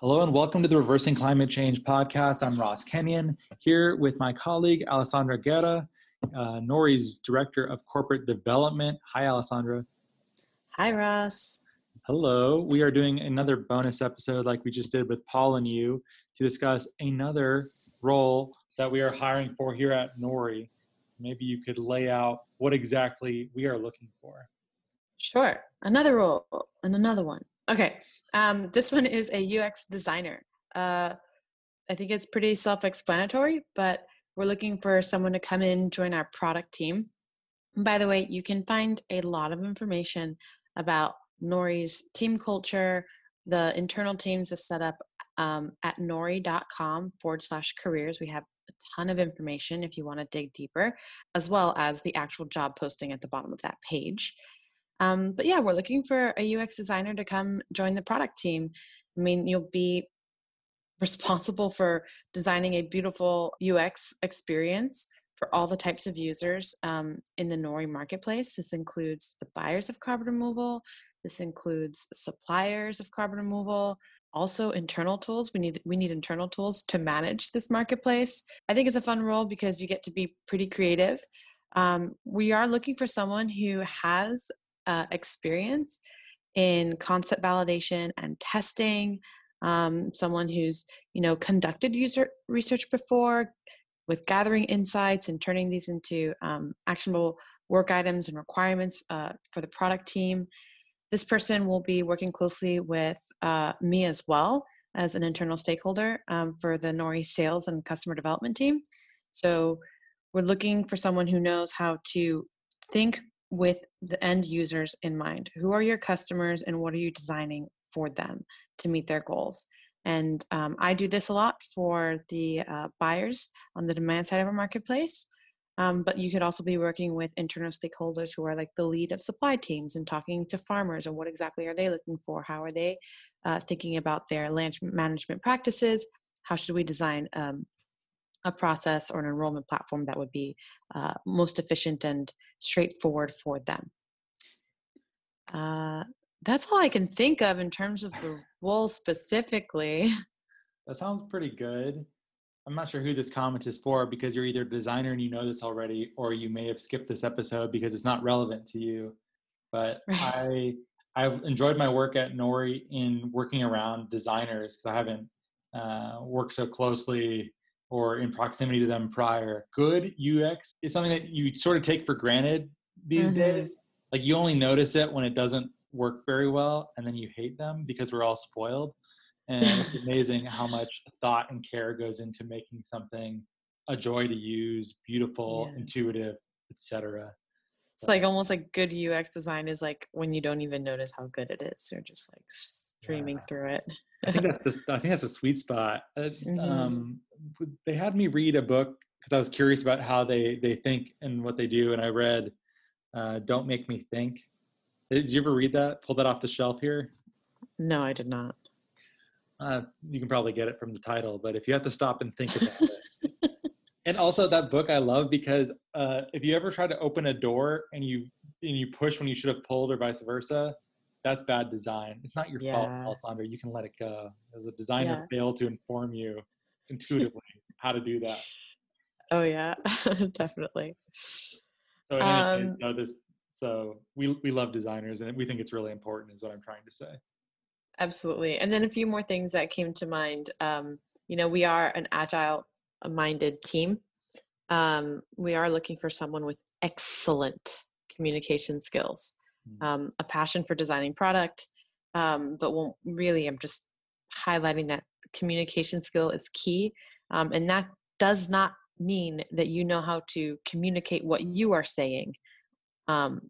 Hello and welcome to the Reversing Climate Change podcast. I'm Ross Kenyon here with my colleague Alessandra Guerra, uh, Nori's Director of Corporate Development. Hi, Alessandra. Hi, Ross. Hello. We are doing another bonus episode like we just did with Paul and you to discuss another role that we are hiring for here at Nori. Maybe you could lay out what exactly we are looking for. Sure. Another role and another one. Okay. Um, this one is a UX designer. Uh, I think it's pretty self explanatory, but we're looking for someone to come in, join our product team. And by the way, you can find a lot of information about Nori's team culture, the internal teams are set up um, at nori.com forward slash careers. We have a ton of information if you want to dig deeper, as well as the actual job posting at the bottom of that page. Um, but yeah, we're looking for a UX designer to come join the product team. I mean, you'll be responsible for designing a beautiful UX experience for all the types of users um, in the Nori marketplace. This includes the buyers of carbon removal. This includes suppliers of carbon removal. Also, internal tools. We need we need internal tools to manage this marketplace. I think it's a fun role because you get to be pretty creative. Um, we are looking for someone who has uh, experience in concept validation and testing um, someone who's you know conducted user research before with gathering insights and turning these into um, actionable work items and requirements uh, for the product team. This person will be working closely with uh, me as well as an internal stakeholder um, for the nori sales and customer development team. So we're looking for someone who knows how to think with the end users in mind. Who are your customers and what are you designing for them to meet their goals? And um, I do this a lot for the uh, buyers on the demand side of our marketplace. Um, but you could also be working with internal stakeholders who are like the lead of supply teams and talking to farmers and what exactly are they looking for? How are they uh, thinking about their land management practices? How should we design um, a process or an enrollment platform that would be uh, most efficient and straightforward for them. Uh, that's all I can think of in terms of the role specifically. That sounds pretty good. I'm not sure who this comment is for because you're either a designer and you know this already, or you may have skipped this episode because it's not relevant to you. But I I've enjoyed my work at Nori in working around designers because I haven't uh, worked so closely or in proximity to them prior. Good UX is something that you sort of take for granted these mm-hmm. days. Like you only notice it when it doesn't work very well and then you hate them because we're all spoiled. And it's amazing how much thought and care goes into making something a joy to use, beautiful, yes. intuitive, etc. It's like almost like good UX design is like when you don't even notice how good it is. You're just like streaming yeah. through it. I think that's the, I think that's a sweet spot. Mm-hmm. Um, they had me read a book because I was curious about how they they think and what they do, and I read uh, "Don't Make Me Think." Did you ever read that? Pull that off the shelf here. No, I did not. Uh, you can probably get it from the title, but if you have to stop and think about it. and also that book I love because uh, if you ever try to open a door and you and you push when you should have pulled or vice versa, that's bad design. It's not your yeah. fault, Alessandra. You can let it go. As a designer, yeah. failed to inform you intuitively how to do that. Oh yeah, definitely. So, um, so this, so we we love designers, and we think it's really important. Is what I'm trying to say. Absolutely, and then a few more things that came to mind. Um, you know, we are an agile-minded team. Um, we are looking for someone with excellent communication skills. Mm. um, a passion for designing product, um, but really I'm just highlighting that communication skill is key, um, and that does not mean that you know how to communicate what you are saying um,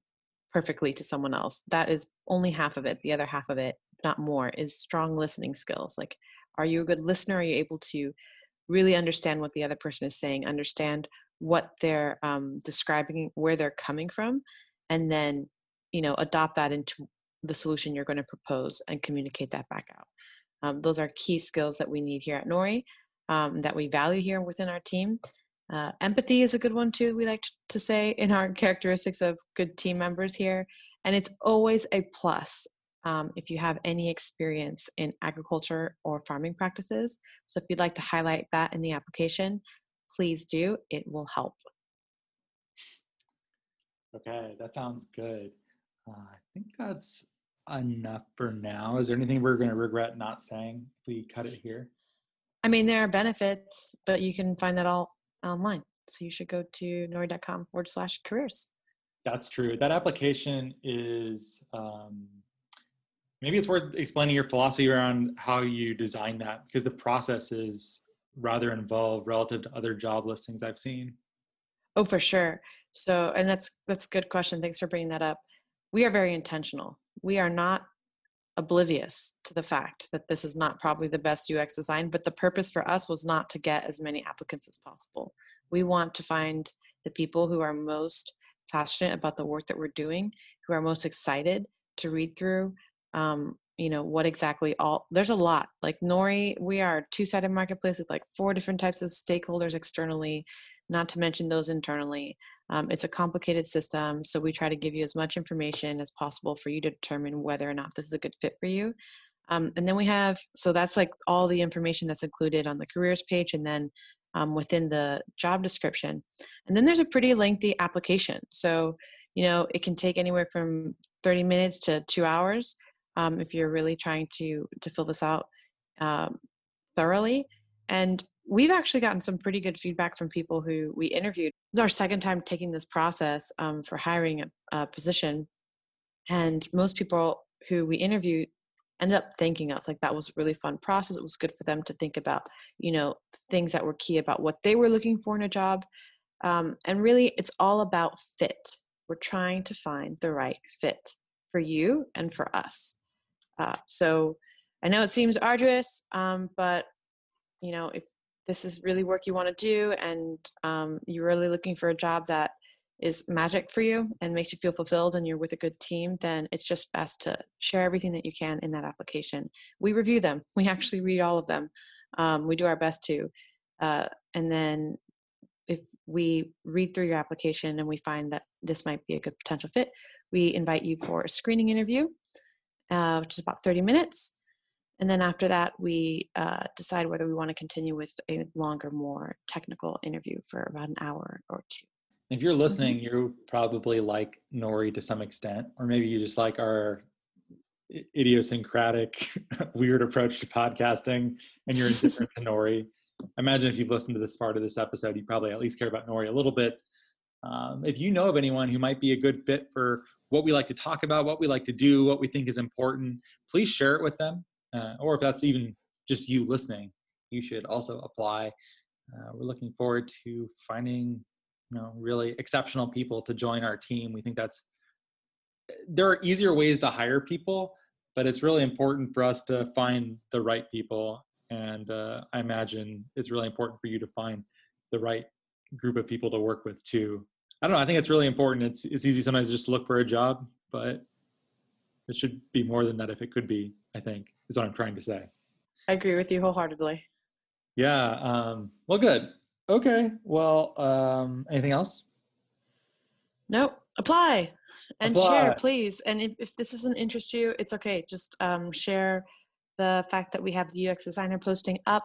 perfectly to someone else. That is only half of it. The other half of it, not more, is strong listening skills. Like, are you a good listener? Are you able to really understand what the other person is saying, understand what they're um, describing, where they're coming from, and then you know adopt that into the solution you're going to propose and communicate that back out um, those are key skills that we need here at nori um, that we value here within our team uh, empathy is a good one too we like to say in our characteristics of good team members here and it's always a plus um, if you have any experience in agriculture or farming practices. So if you'd like to highlight that in the application, please do. It will help. Okay, that sounds good. Uh, I think that's enough for now. Is there anything we're going to regret not saying if we cut it here? I mean, there are benefits, but you can find that all online. So you should go to nori.com forward slash careers. That's true. That application is um, maybe it's worth explaining your philosophy around how you design that because the process is rather involved relative to other job listings I've seen. Oh, for sure. So, and that's that's a good question. Thanks for bringing that up. We are very intentional. We are not oblivious to the fact that this is not probably the best UX design, but the purpose for us was not to get as many applicants as possible. We want to find the people who are most passionate about the work that we're doing, who are most excited to read through um, you know what exactly all there's a lot like nori we are two-sided marketplace with like four different types of stakeholders externally not to mention those internally um, it's a complicated system so we try to give you as much information as possible for you to determine whether or not this is a good fit for you. Um, and then we have so that's like all the information that's included on the careers page and then um, within the job description. And then there's a pretty lengthy application. So you know it can take anywhere from 30 minutes to two hours um, if you're really trying to to fill this out um, thoroughly. And we've actually gotten some pretty good feedback from people who we interviewed. Is our second time taking this process um, for hiring a, a position, and most people who we interviewed ended up thanking us. Like that was a really fun process. It was good for them to think about you know things that were key about what they were looking for in a job. Um, and really it's all about fit. We're trying to find the right fit for you and for us. Uh, so I know it seems arduous, um, but you know, if this is really work you want to do and um, you're really looking for a job that is magic for you and makes you feel fulfilled and you're with a good team, then it's just best to share everything that you can in that application. We review them. We actually read all of them. Um, we do our best to. Uh, and then if we read through your application and we find that this might be a good potential fit, we invite you for a screening interview uh, which is about 30 minutes. And then after that, we uh, decide whether we want to continue with a longer, more technical interview for about an hour or two. If you're listening, mm-hmm. you probably like Nori to some extent, or maybe you just like our idiosyncratic, weird approach to podcasting, and you're indifferent to Nori. Imagine if you've listened to this part of this episode, you probably at least care about Nori a little bit. Um, if you know of anyone who might be a good fit for what we like to talk about, what we like to do, what we think is important, please share it with them. Uh, or if that's even just you listening, you should also apply. Uh, we're looking forward to finding, you know, really exceptional people to join our team. We think that's there are easier ways to hire people, but it's really important for us to find the right people. And uh, I imagine it's really important for you to find the right group of people to work with too. I don't know. I think it's really important. It's it's easy sometimes just to look for a job, but it should be more than that if it could be. I think is what I'm trying to say. I agree with you wholeheartedly. Yeah. Um, well, good. Okay. Well, um, anything else? Nope. Apply and Apply. share, please. And if, if this doesn't interest you, it's okay. Just um, share the fact that we have the UX designer posting up.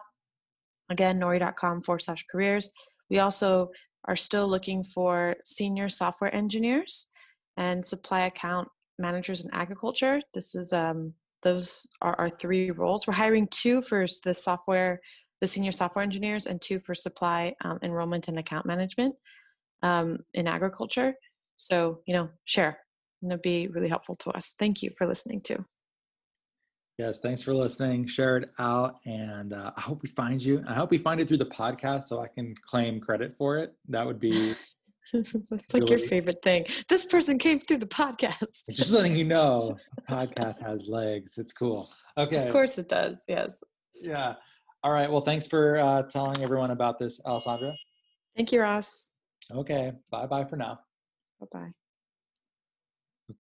Again, nori.com forward slash careers. We also are still looking for senior software engineers and supply account managers in agriculture. This is um, those are our three roles. We're hiring two for the software, the senior software engineers, and two for supply um, enrollment and account management um, in agriculture. So you know, share. And it'd be really helpful to us. Thank you for listening too. Yes, thanks for listening. Share it out, and uh, I hope we find you. I hope we find it through the podcast, so I can claim credit for it. That would be. That's like your favorite thing. This person came through the podcast. just letting you know, podcast has legs. It's cool. Okay. Of course it does. Yes. Yeah. All right. Well, thanks for uh, telling everyone about this, Alessandra. Thank you, Ross. Okay. Bye bye for now. Bye bye.